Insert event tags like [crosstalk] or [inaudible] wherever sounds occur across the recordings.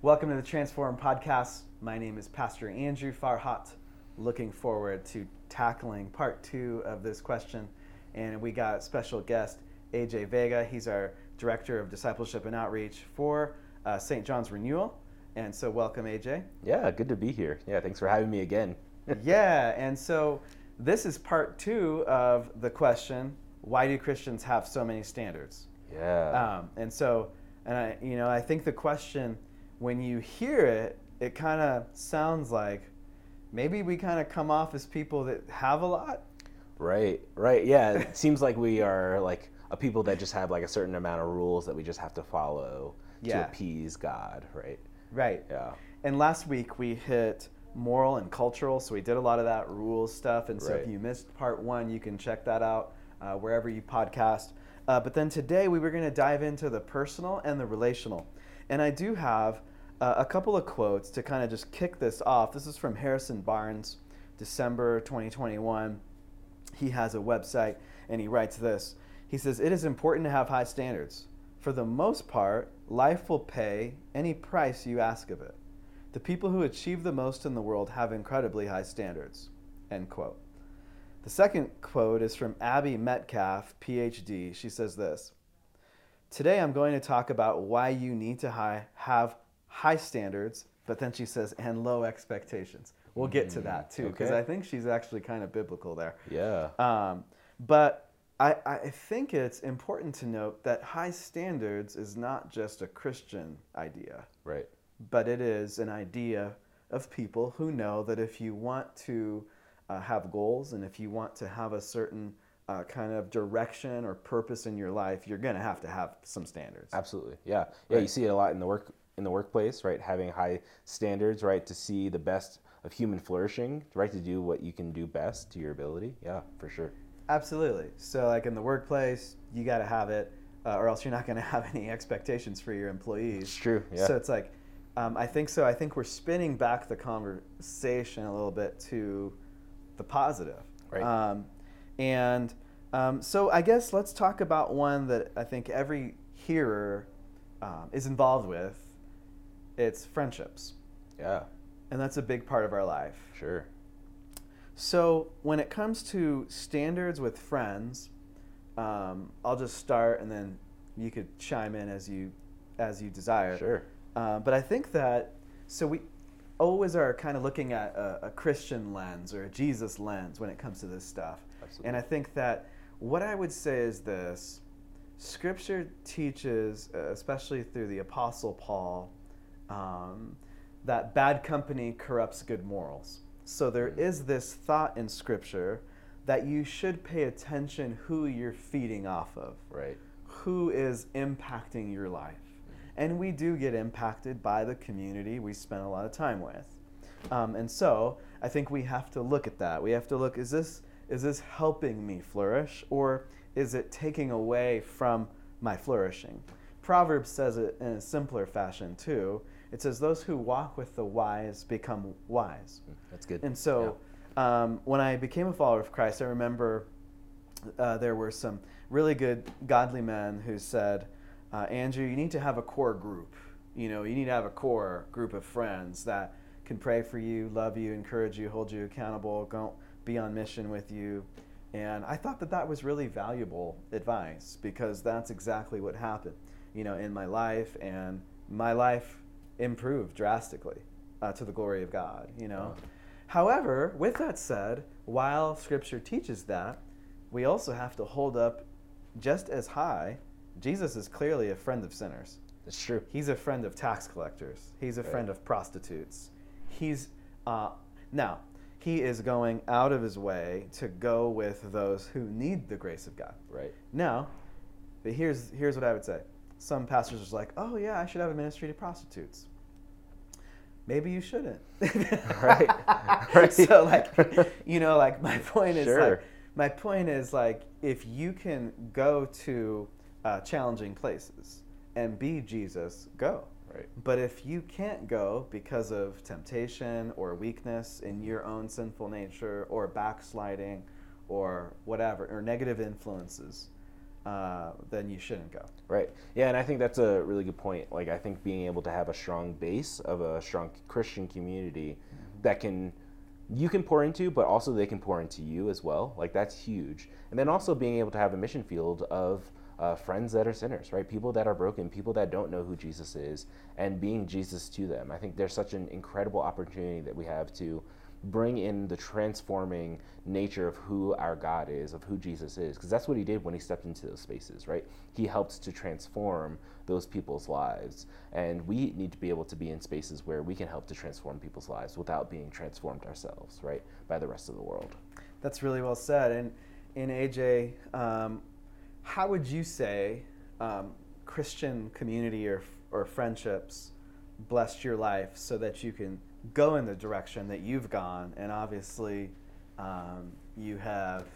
Welcome to the Transform Podcast. My name is Pastor Andrew Farhat. Looking forward to tackling part two of this question. And we got special guest AJ Vega. He's our Director of Discipleship and Outreach for uh, St. John's Renewal. And so, welcome, AJ. Yeah, good to be here. Yeah, thanks for having me again. [laughs] yeah, and so this is part two of the question why do Christians have so many standards? Yeah. Um, and so, and I, you know, I think the question, when you hear it, it kind of sounds like maybe we kind of come off as people that have a lot. Right, right. Yeah, it [laughs] seems like we are like a people that just have like a certain amount of rules that we just have to follow Yeah. to appease God, right? Right. Yeah. And last week we hit moral and cultural, so we did a lot of that rules stuff. And so if you missed part one, you can check that out uh, wherever you podcast. Uh, but then today we were going to dive into the personal and the relational. And I do have uh, a couple of quotes to kind of just kick this off. This is from Harrison Barnes, December 2021. He has a website and he writes this. He says, It is important to have high standards. For the most part, life will pay any price you ask of it. The people who achieve the most in the world have incredibly high standards. End quote. The second quote is from Abby Medcalf, PhD. She says this Today I'm going to talk about why you need to have high standards, but then she says, and low expectations. We'll get to that too, because okay. I think she's actually kind of biblical there. Yeah. Um, but I, I think it's important to note that high standards is not just a Christian idea, Right. but it is an idea of people who know that if you want to uh, have goals and if you want to have a certain uh, kind of direction or purpose in your life, you're going to have to have some standards. Absolutely. Yeah. Yeah, you see it a lot in the work in the workplace, right? Having high standards, right, to see the best of human flourishing, right, to do what you can do best to your ability. Yeah, for sure. Absolutely. So, like in the workplace, you got to have it, uh, or else you're not going to have any expectations for your employees. It's true. Yeah. So it's like, um, I think so. I think we're spinning back the conversation a little bit to the positive. Right. Um, and um, so I guess let's talk about one that I think every hearer um, is involved with. It's friendships, yeah. and that's a big part of our life. Sure. So when it comes to standards with friends, um, I'll just start, and then you could chime in as you as you desire. Sure. Uh, but I think that so we always are kind of looking at a, a Christian lens or a Jesus lens when it comes to this stuff. Absolutely. And I think that what I would say is this: Scripture teaches, especially through the Apostle Paul, um, that bad company corrupts good morals. So there is this thought in Scripture that you should pay attention who you're feeding off of Right. who is impacting your life. And we do get impacted by the community we spend a lot of time with. Um, and so I think we have to look at that. We have to look is this, is this helping me flourish or is it taking away from my flourishing? Proverbs says it in a simpler fashion too. It says, Those who walk with the wise become wise. That's good. And so, um, when I became a follower of Christ, I remember uh, there were some really good godly men who said, uh, Andrew, you need to have a core group. You know, you need to have a core group of friends that can pray for you, love you, encourage you, hold you accountable, go be on mission with you. And I thought that that was really valuable advice because that's exactly what happened, you know, in my life, and my life improved drastically uh, to the glory of God, you know. However, with that said, while Scripture teaches that, we also have to hold up just as high. Jesus is clearly a friend of sinners. It's true. He's a friend of tax collectors. He's a Right. friend of prostitutes. He's uh, now he is going out of his way to go with those who need the grace of God. Right. Now, but here's here's what I would say. Some pastors are like, "Oh yeah, I should have a ministry to prostitutes." Maybe you shouldn't. [laughs] [laughs] Right. Right. So like, you know, like my point is Sure. like my point is like if you can go to uh, challenging places and be Jesus, go. Right. But if you can't go because of temptation or weakness in your own sinful nature or backsliding or whatever, or negative influences, uh, then you shouldn't go. Right. Yeah, and I think that's a really good point. Like, I think being able to have a strong base of a strong Christian community mm-hmm. that can you can pour into, but also they can pour into you as well. Like that's huge. And then also being able to have a mission field of uh, friends that are sinners, right? People that are broken, people that don't know who Jesus is, and being Jesus to them. I think there's such an incredible opportunity that we have to bring in the transforming nature of who our God is, of who Jesus is, because that's what he did when he stepped into those spaces, right? He helped to transform those people's lives. And we need to be able to be in spaces where we can help to transform people's lives without being transformed ourselves, right, by the rest of the world. That's really well said. And in AJ, um, how would you say um, Christian community or, or friendships blessed your life so that you can go in the direction that you've gone, and obviously, um, you have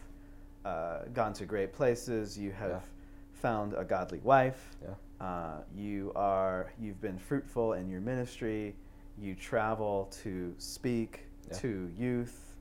uh, gone to great places. You have yeah. found a godly wife. Yeah. Uh, you are you've been fruitful in your ministry. You travel to speak yeah. to youth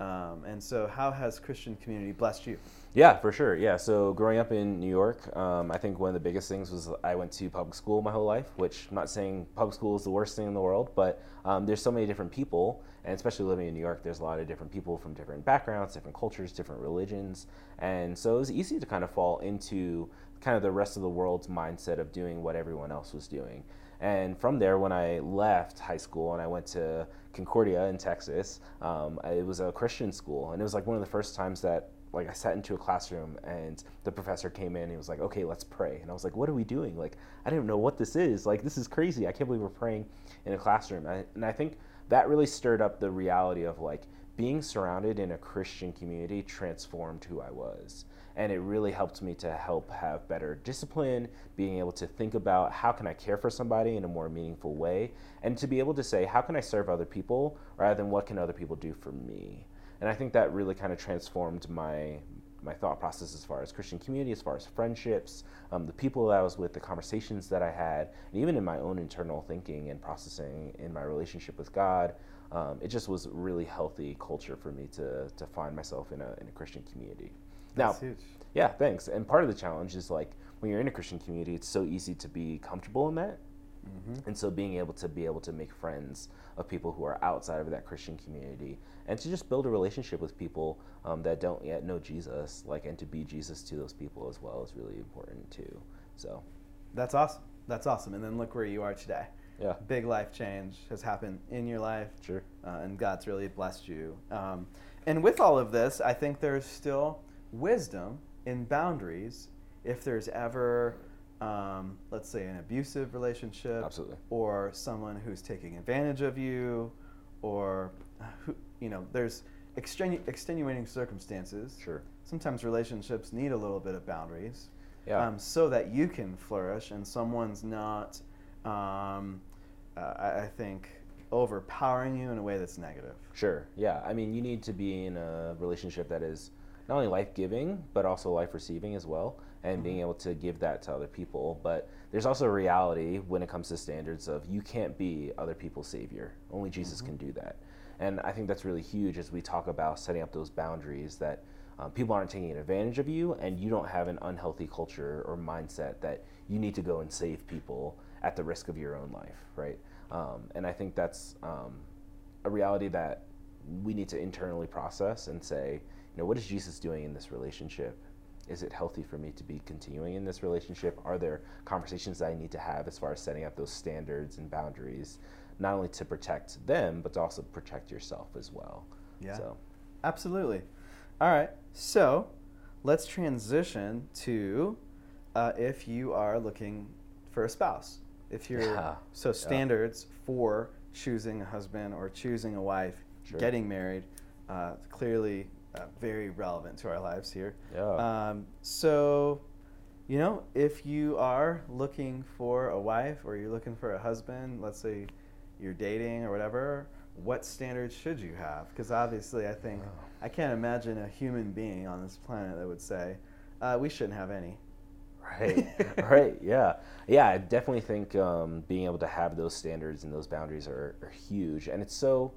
um, and so, how has Christian community blessed you? Yeah, for sure. Yeah. So, growing up in New York, um, I think one of the biggest things was I went to public school my whole life, which I'm not saying public school is the worst thing in the world, but um, there's so many different people, and especially living in New York, there's a lot of different people from different backgrounds, different cultures, different religions. And so, it was easy to kind of fall into kind of the rest of the world's mindset of doing what everyone else was doing. And from there, when I left high school and I went to Concordia in Texas, um, it was a Christian school, and it was like one of the first times that like I sat into a classroom and the professor came in and he was like, "Okay, let's pray." And I was like, "What are we doing?" Like I didn't know what this is. Like this is crazy. I can't believe we're praying in a classroom. I, and I think that really stirred up the reality of like being surrounded in a Christian community transformed who I was and it really helped me to help have better discipline being able to think about how can i care for somebody in a more meaningful way and to be able to say how can i serve other people rather than what can other people do for me? And i think that really kind of transformed my my thought process as far as Christian community, as far as friendships, um, the people that I was with, the conversations that I had, and even in my own internal thinking and processing in my relationship with God, um, it just was really healthy culture for me to to find myself in a in a Christian community. That's now, huge. Yeah, thanks. And part of the challenge is like when you're in a Christian community, it's so easy to be comfortable in that. Mm-hmm. And so being able to be able to make friends of people who are outside of that Christian community and to just build a relationship with people um, that don't yet know Jesus, like, and to be Jesus to those people as well is really important too. So that's awesome. That's awesome. And then look where you are today. Yeah. Big life change has happened in your life. Sure. Uh, and God's really blessed you. Um, and with all of this, I think there's still wisdom in boundaries if there's ever um, let's say an abusive relationship Absolutely. or someone who's taking advantage of you or who, you know there's extenu- extenuating circumstances sure sometimes relationships need a little bit of boundaries yeah. um, so that you can flourish and someone's not um, uh, I, think overpowering you in a way that's negative sure yeah i mean you need to be in a relationship that is not only life giving, but also life receiving as well, and being mm-hmm. able to give that to other people. But there's also a reality when it comes to standards of you can't be other people's savior. Only Jesus mm-hmm. can do that. And I think that's really huge as we talk about setting up those boundaries that um, people aren't taking advantage of you and you don't have an unhealthy culture or mindset that you need to go and save people at the risk of your own life, right? Um, and I think that's um, a reality that we need to internally process and say, you know, what is Jesus doing in this relationship? Is it healthy for me to be continuing in this relationship? Are there conversations that I need to have as far as setting up those standards and boundaries, not only to protect them, but to also protect yourself as well? Yeah. So. Absolutely. All right. So let's transition to uh, if you are looking for a spouse. If you're yeah. so standards yeah. for choosing a husband or choosing a wife, sure. getting married, uh, clearly uh, very relevant to our lives here. Yeah. Um, so, you know, if you are looking for a wife or you're looking for a husband, let's say you're dating or whatever, what standards should you have? Because obviously, I think I can't imagine a human being on this planet that would say uh, we shouldn't have any. Right, [laughs] right, yeah, yeah. I definitely think um, being able to have those standards and those boundaries are, are huge, and it's so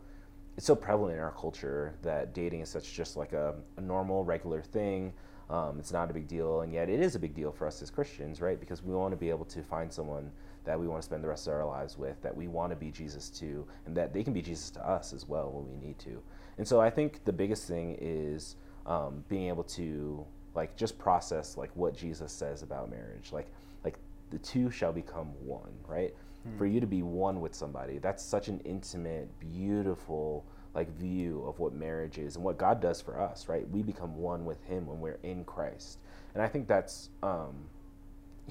it's so prevalent in our culture that dating is such just like a, a normal, regular thing. um, it's not a big deal, and yet it is a big deal for us as Christians, right? Because we want to be able to find someone that we want to spend the rest of our lives with, that we want to be Jesus to, and that they can be Jesus to us as well when we need to. And so I think the biggest thing is um, being able to like just process like what Jesus says about marriage, like like the two shall become one, right? For you to be one with somebody, that's such an intimate, beautiful like view of what marriage is and what God does for us, right? We become one with Him when we're in Christ, and I think that's um,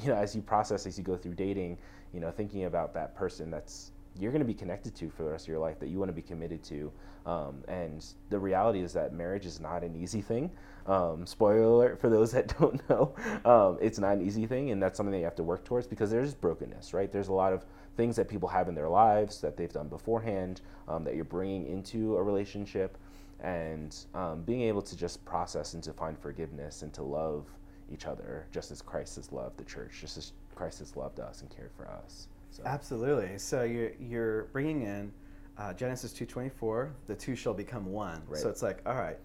you know as you process as you go through dating, you know, thinking about that person that's you're going to be connected to for the rest of your life that you want to be committed to. Um, and the reality is that marriage is not an easy thing. Um, spoiler alert for those that [laughs] don't know, um, it's not an easy thing, and that's something that you have to work towards because there's brokenness, right? There's a lot of things that people have in their lives that they've done beforehand um, that you're bringing into a relationship, and um, being able to just process and to find forgiveness and to love each other just as Christ has loved the church, just as Christ has loved us and cared for us. So. Absolutely. So you're you're bringing in uh, Genesis two twenty four. The two shall become one. Right. So it's like, all right,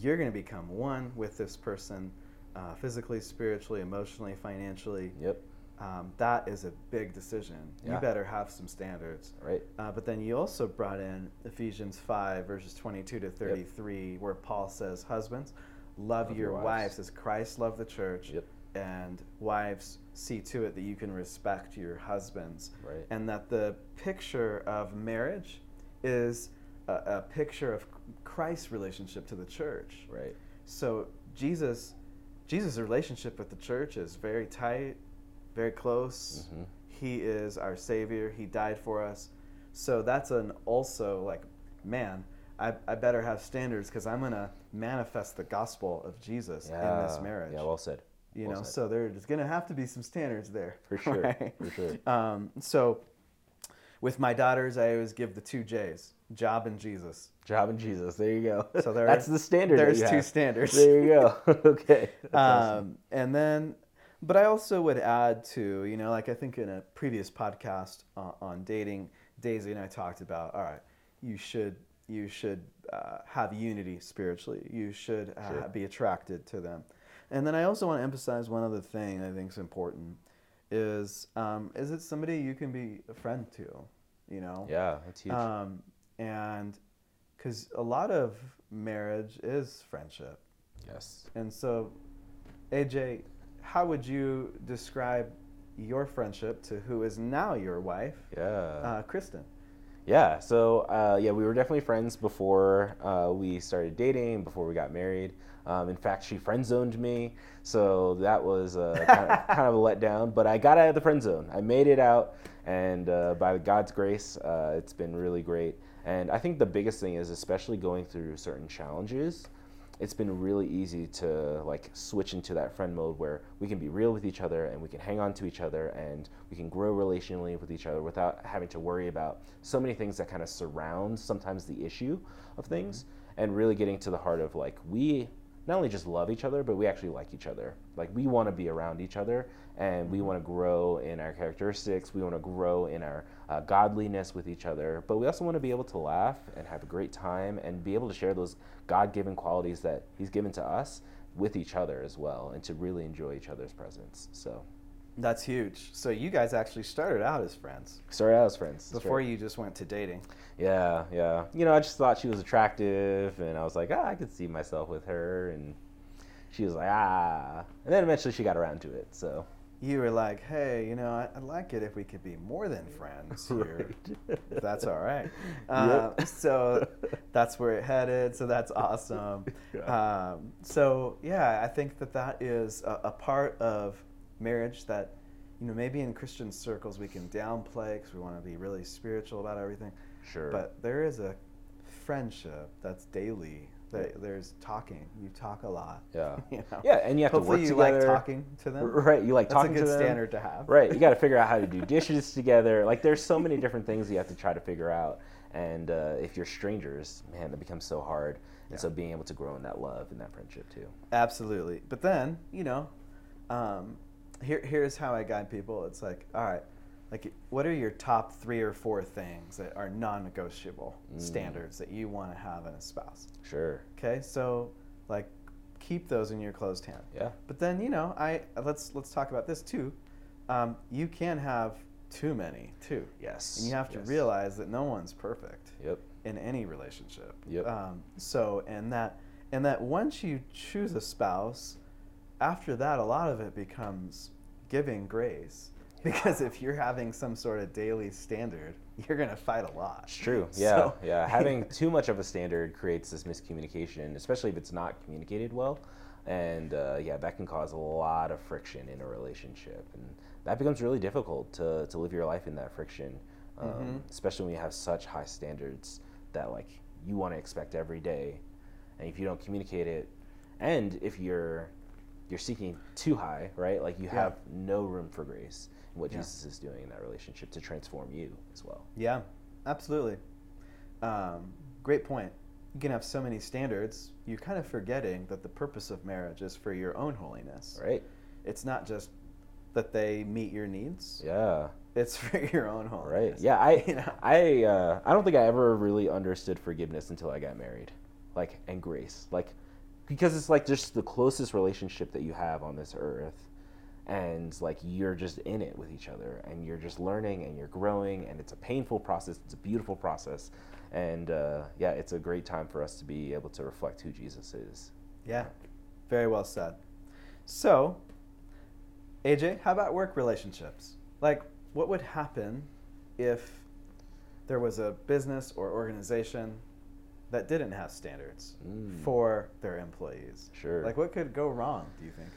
you're going to become one with this person, uh, physically, spiritually, emotionally, financially. Yep. Um, that is a big decision. Yeah. You better have some standards. Right. Uh, but then you also brought in Ephesians 5, verses 22 to 33, where Paul says, Husbands, love, Love your, your wives. wives. as Christ loved the church. Yep. And wives, see to it that you can respect your husbands. Right. And that the picture of marriage is a, a picture of Christ's relationship to the church. Right. So Jesus, Jesus' relationship with the church is very tight, very close. Mhm. He is our Savior. He died for us. So that's an also like, man, I, I better have standards because I'm gonna manifest the gospel of Jesus in this marriage. Yeah, well said. You well know, said. so there's gonna have to be some standards there For [laughs] sure, right? for sure. Um, so with my daughters, I always give the two J's: job and Jesus. Job and Jesus. There you go. So [laughs] there- that's the standard. There's two have. standards. There you go. [laughs] okay. That's awesome. um, and then but i also would add to you know like i think in a previous podcast uh, on dating daisy and i talked about all right you should you should uh, have unity spiritually you should uh, Sure. be attracted to them and then i also want to emphasize one other thing i think is important is um, is it somebody you can be a friend to you know Yeah, that's huge. um, and because a lot of marriage is friendship yes. and so, AJ, how would you describe your friendship to who is now your wife, Yeah. uh, Kristen? Yeah, so uh, yeah, we were definitely friends before uh, we started dating, before we got married. Um, in fact, she friend zoned me, so that was uh, [laughs] kind, of, kind of a letdown. But I got out of the friend zone. I made it out, and uh, by God's grace, uh, it's been really great. And I think the biggest thing is, especially going through certain challenges, it's been really easy to like switch into that friend mode where we can be real with each other and we can hang on to each other and we can grow relationally with each other without having to worry about so many things that kind of surround sometimes the issue of things mm-hmm. and really getting to the heart of like we not only just love each other but we actually like each other. Like we want to be around each other and we want to grow in our characteristics we want to grow in our uh, godliness with each other but we also want to be able to laugh and have a great time and be able to share those god-given qualities that he's given to us with each other as well and to really enjoy each other's presence so That's huge. So you guys actually started out as friends started out as friends before right. you just went to dating. yeah yeah you know i just thought she was attractive and i was like ah, i could see myself with her and she was like ah and then eventually she got around to it so You were like, hey, you know, I- I'd like it if we could be more than friends [laughs] here. if that's all right. [laughs] Uh, so [laughs] that's where it headed. So that's awesome. Um, so yeah, I think that that is a, a part of marriage that, you know, maybe in Christian circles we can downplay because we want to be really spiritual about everything. sure But there is a friendship that's daily. That there's talking. You talk a lot. yeah [laughs] You know? yeah and you have Hopefully to work you together like talking to them. right you like That's a talking good to them standard to have. right you got to figure out how to do [laughs] dishes together like there's so many different things you have to try to figure out and uh, if you're strangers man that becomes so hard and so being able to grow in that love and that friendship too Absolutely. But then, you know, um, here, here's how I guide people. It's like, all right, like, what are your top three or four things that are non-negotiable Mm. standards that you want to have in a spouse? sure Okay, so like keep those in your closed hand. Yeah. But then you know, I let's let's talk about this too. Um, you can have too many too, Yes. and you have to yes. realize that no one's perfect Yep. in any relationship. Yep. Um, so and that and that once you choose a spouse, after that a lot of it becomes giving grace. Because if you're having some sort of daily standard, you're gonna fight a lot. It's true. [laughs] Yeah. So- yeah. Having [laughs] too much of a standard creates this miscommunication, especially if it's not communicated well. And uh, yeah, that can cause a lot of friction in a relationship. And that becomes really difficult to, to live your life in that friction, um, Mhm. especially when you have such high standards that like you want to expect every day. And if you don't communicate it, and if you're you're seeking too high, right? Like you Yeah. have no room for grace what Yeah. Jesus is doing in that relationship to transform you as well. Yeah, absolutely. Um, great point. You can have so many standards, you're kind of forgetting that the purpose of marriage is for your own holiness. Right? It's not just that they meet your needs. Yeah. It's [laughs] for your own Right. Yeah. I [laughs] You know? I uh, I don't think I ever really understood forgiveness until I got married, like and grace, like because it's like just the closest relationship that you have on this earth, and like you're just in it with each other, and you're just learning and you're growing, and it's a painful process. It's a beautiful process, and uh, yeah, it's a great time for us to be able to reflect who Jesus is. Yeah, very well said. So, AJ, how about work relationships? Like, what would happen if there was a business or organization that didn't have standards Mm. for their employees? Sure. Like, what could go wrong, do you think?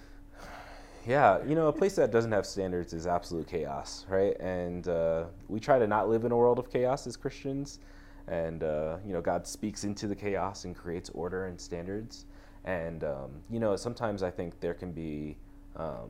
Yeah, you know, a place that doesn't have standards is absolute chaos, right? And uh, we try to not live in a world of chaos as Christians. And, uh, you know, God speaks into the chaos and creates order and standards. And, um, you know, sometimes I think there can be um,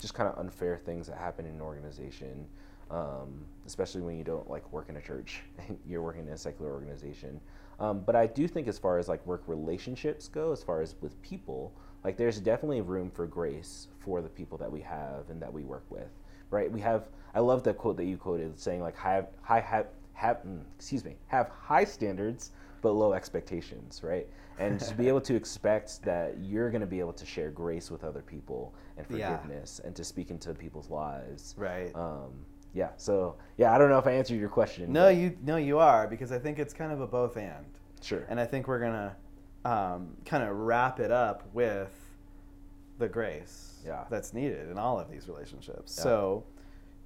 just kind of unfair things that happen in an organization, um, especially when you don't like work in a church [laughs] and you're working in a secular organization. Um, but I do think, as far as like work relationships go, as far as with people, like there's definitely room for grace for the people that we have and that we work with, right? We have. I love that quote that you quoted, saying like high, high, have, have, mm, excuse me, have high standards but low expectations, right? And to be [laughs] able to expect that you're going to be able to share grace with other people and Yeah. forgiveness and to speak into people's lives. Right. Um, yeah. So yeah, I don't know if I answered your question. no, but- you no, you are because I think it's kind of a both and. Sure. And I think we're gonna um, kind of wrap it up with the grace Yeah. that's needed in all of these relationships. Yeah. So,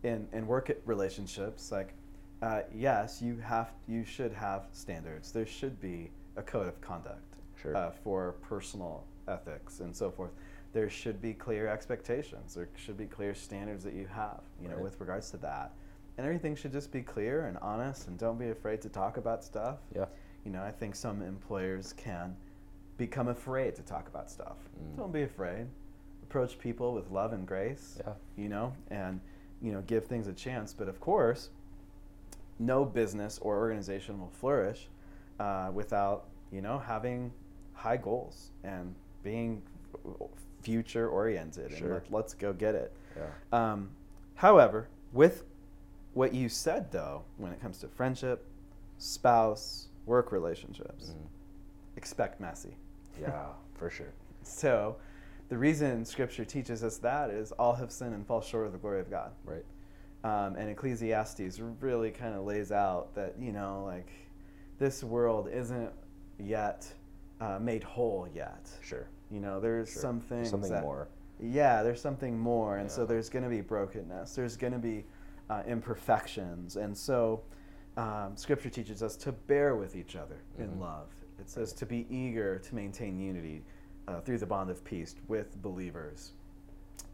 in in work relationships, like uh, yes, you have you should have standards. There should be a code of conduct Sure. uh, for personal ethics and so forth. There should be clear expectations. There should be clear standards that you have, you know, with regards to that. And everything should just be clear and honest, and don't be afraid to talk about stuff. yeah. You know, I think some employers can become afraid to talk about stuff. Mm. Don't be afraid. Approach people with love and grace. Yeah. You know, and you know, give things a chance. But of course, no business or organization will flourish uh, without you know having high goals and being future oriented. Sure. And let, let's go get it. Yeah. Um, however, with what you said though, when it comes to friendship, spouse, work relationships, Mhm. expect messy. Yeah. [laughs] For sure. So, the reason Scripture teaches us that is all have sinned and fall short of the glory of God. Right. Um, and Ecclesiastes really kind of lays out that you know, like this world isn't yet uh, made whole yet. Sure. You know, there's Sure. some things Something that, more. Yeah, there's something more, and so there's going to be brokenness. There's going to be uh, imperfections, and so um, Scripture teaches us to bear with each other in Mhm. love. It says to be eager to maintain unity uh, through the bond of peace with believers.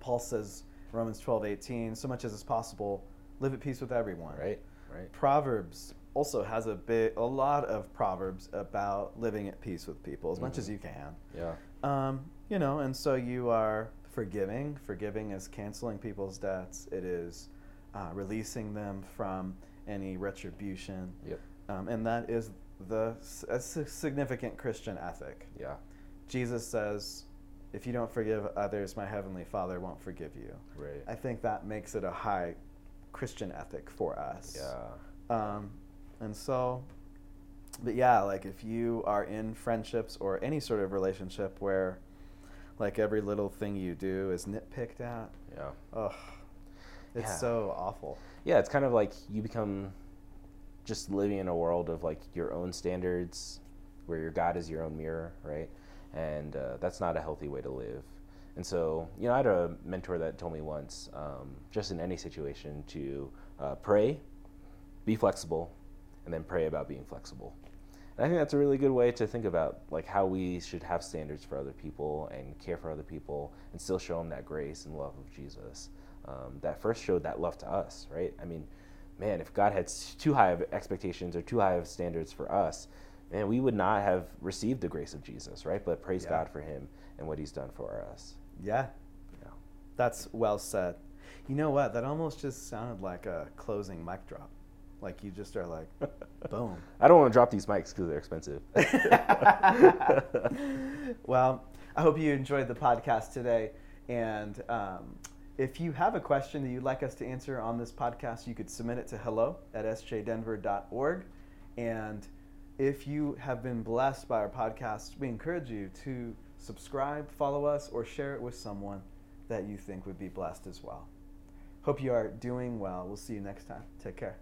Paul says, Romans 12:18, so much as is possible, live at peace with everyone. Right. Right. Proverbs also has a bit, a lot of proverbs about living at peace with people as much as Mhm. you can. Yeah. Um, you know, and so you are forgiving. Forgiving is canceling people's debts. It is uh, releasing them from any retribution, Yep. um, and that is the a significant Christian ethic. Yeah. Jesus says, "If you don't forgive others, my heavenly Father won't forgive you." Right. I think that makes it a high Christian ethic for us. yeah. Um, and so, but yeah, like if you are in friendships or any sort of relationship where like every little thing you do is nitpicked at, Yeah. ugh, it's Yeah. so awful. Yeah, it's kind of like you become just living in a world of like your own standards, where your God is your own mirror, right? And uh, that's not a healthy way to live. And so, you know, I had a mentor that told me once, um, just in any situation, to uh, pray, be flexible, and then pray about being flexible. And I think that's a really good way to think about like how we should have standards for other people and care for other people, and still show them that grace and love of Jesus um, that first showed that love to us, right? I mean, man, if God had too high of expectations or too high of standards for us, man, we would not have received the grace of Jesus, right? But praise Yeah. God for Him and what He's done for us. Yeah, Yeah. that's well said. You know what? That almost just sounded like a closing mic drop. Like you just are like, [laughs] boom. I don't want to drop these mics because they're expensive. [laughs] well, I hope you enjoyed the podcast today. And um, if you have a question that you'd like us to answer on this podcast, you could submit it to hello at sjdenver.org. And if you have been blessed by our podcast, we encourage you to subscribe, follow us, or share it with someone that you think would be blessed as well. Hope you are doing well. We'll see you next time. Take care.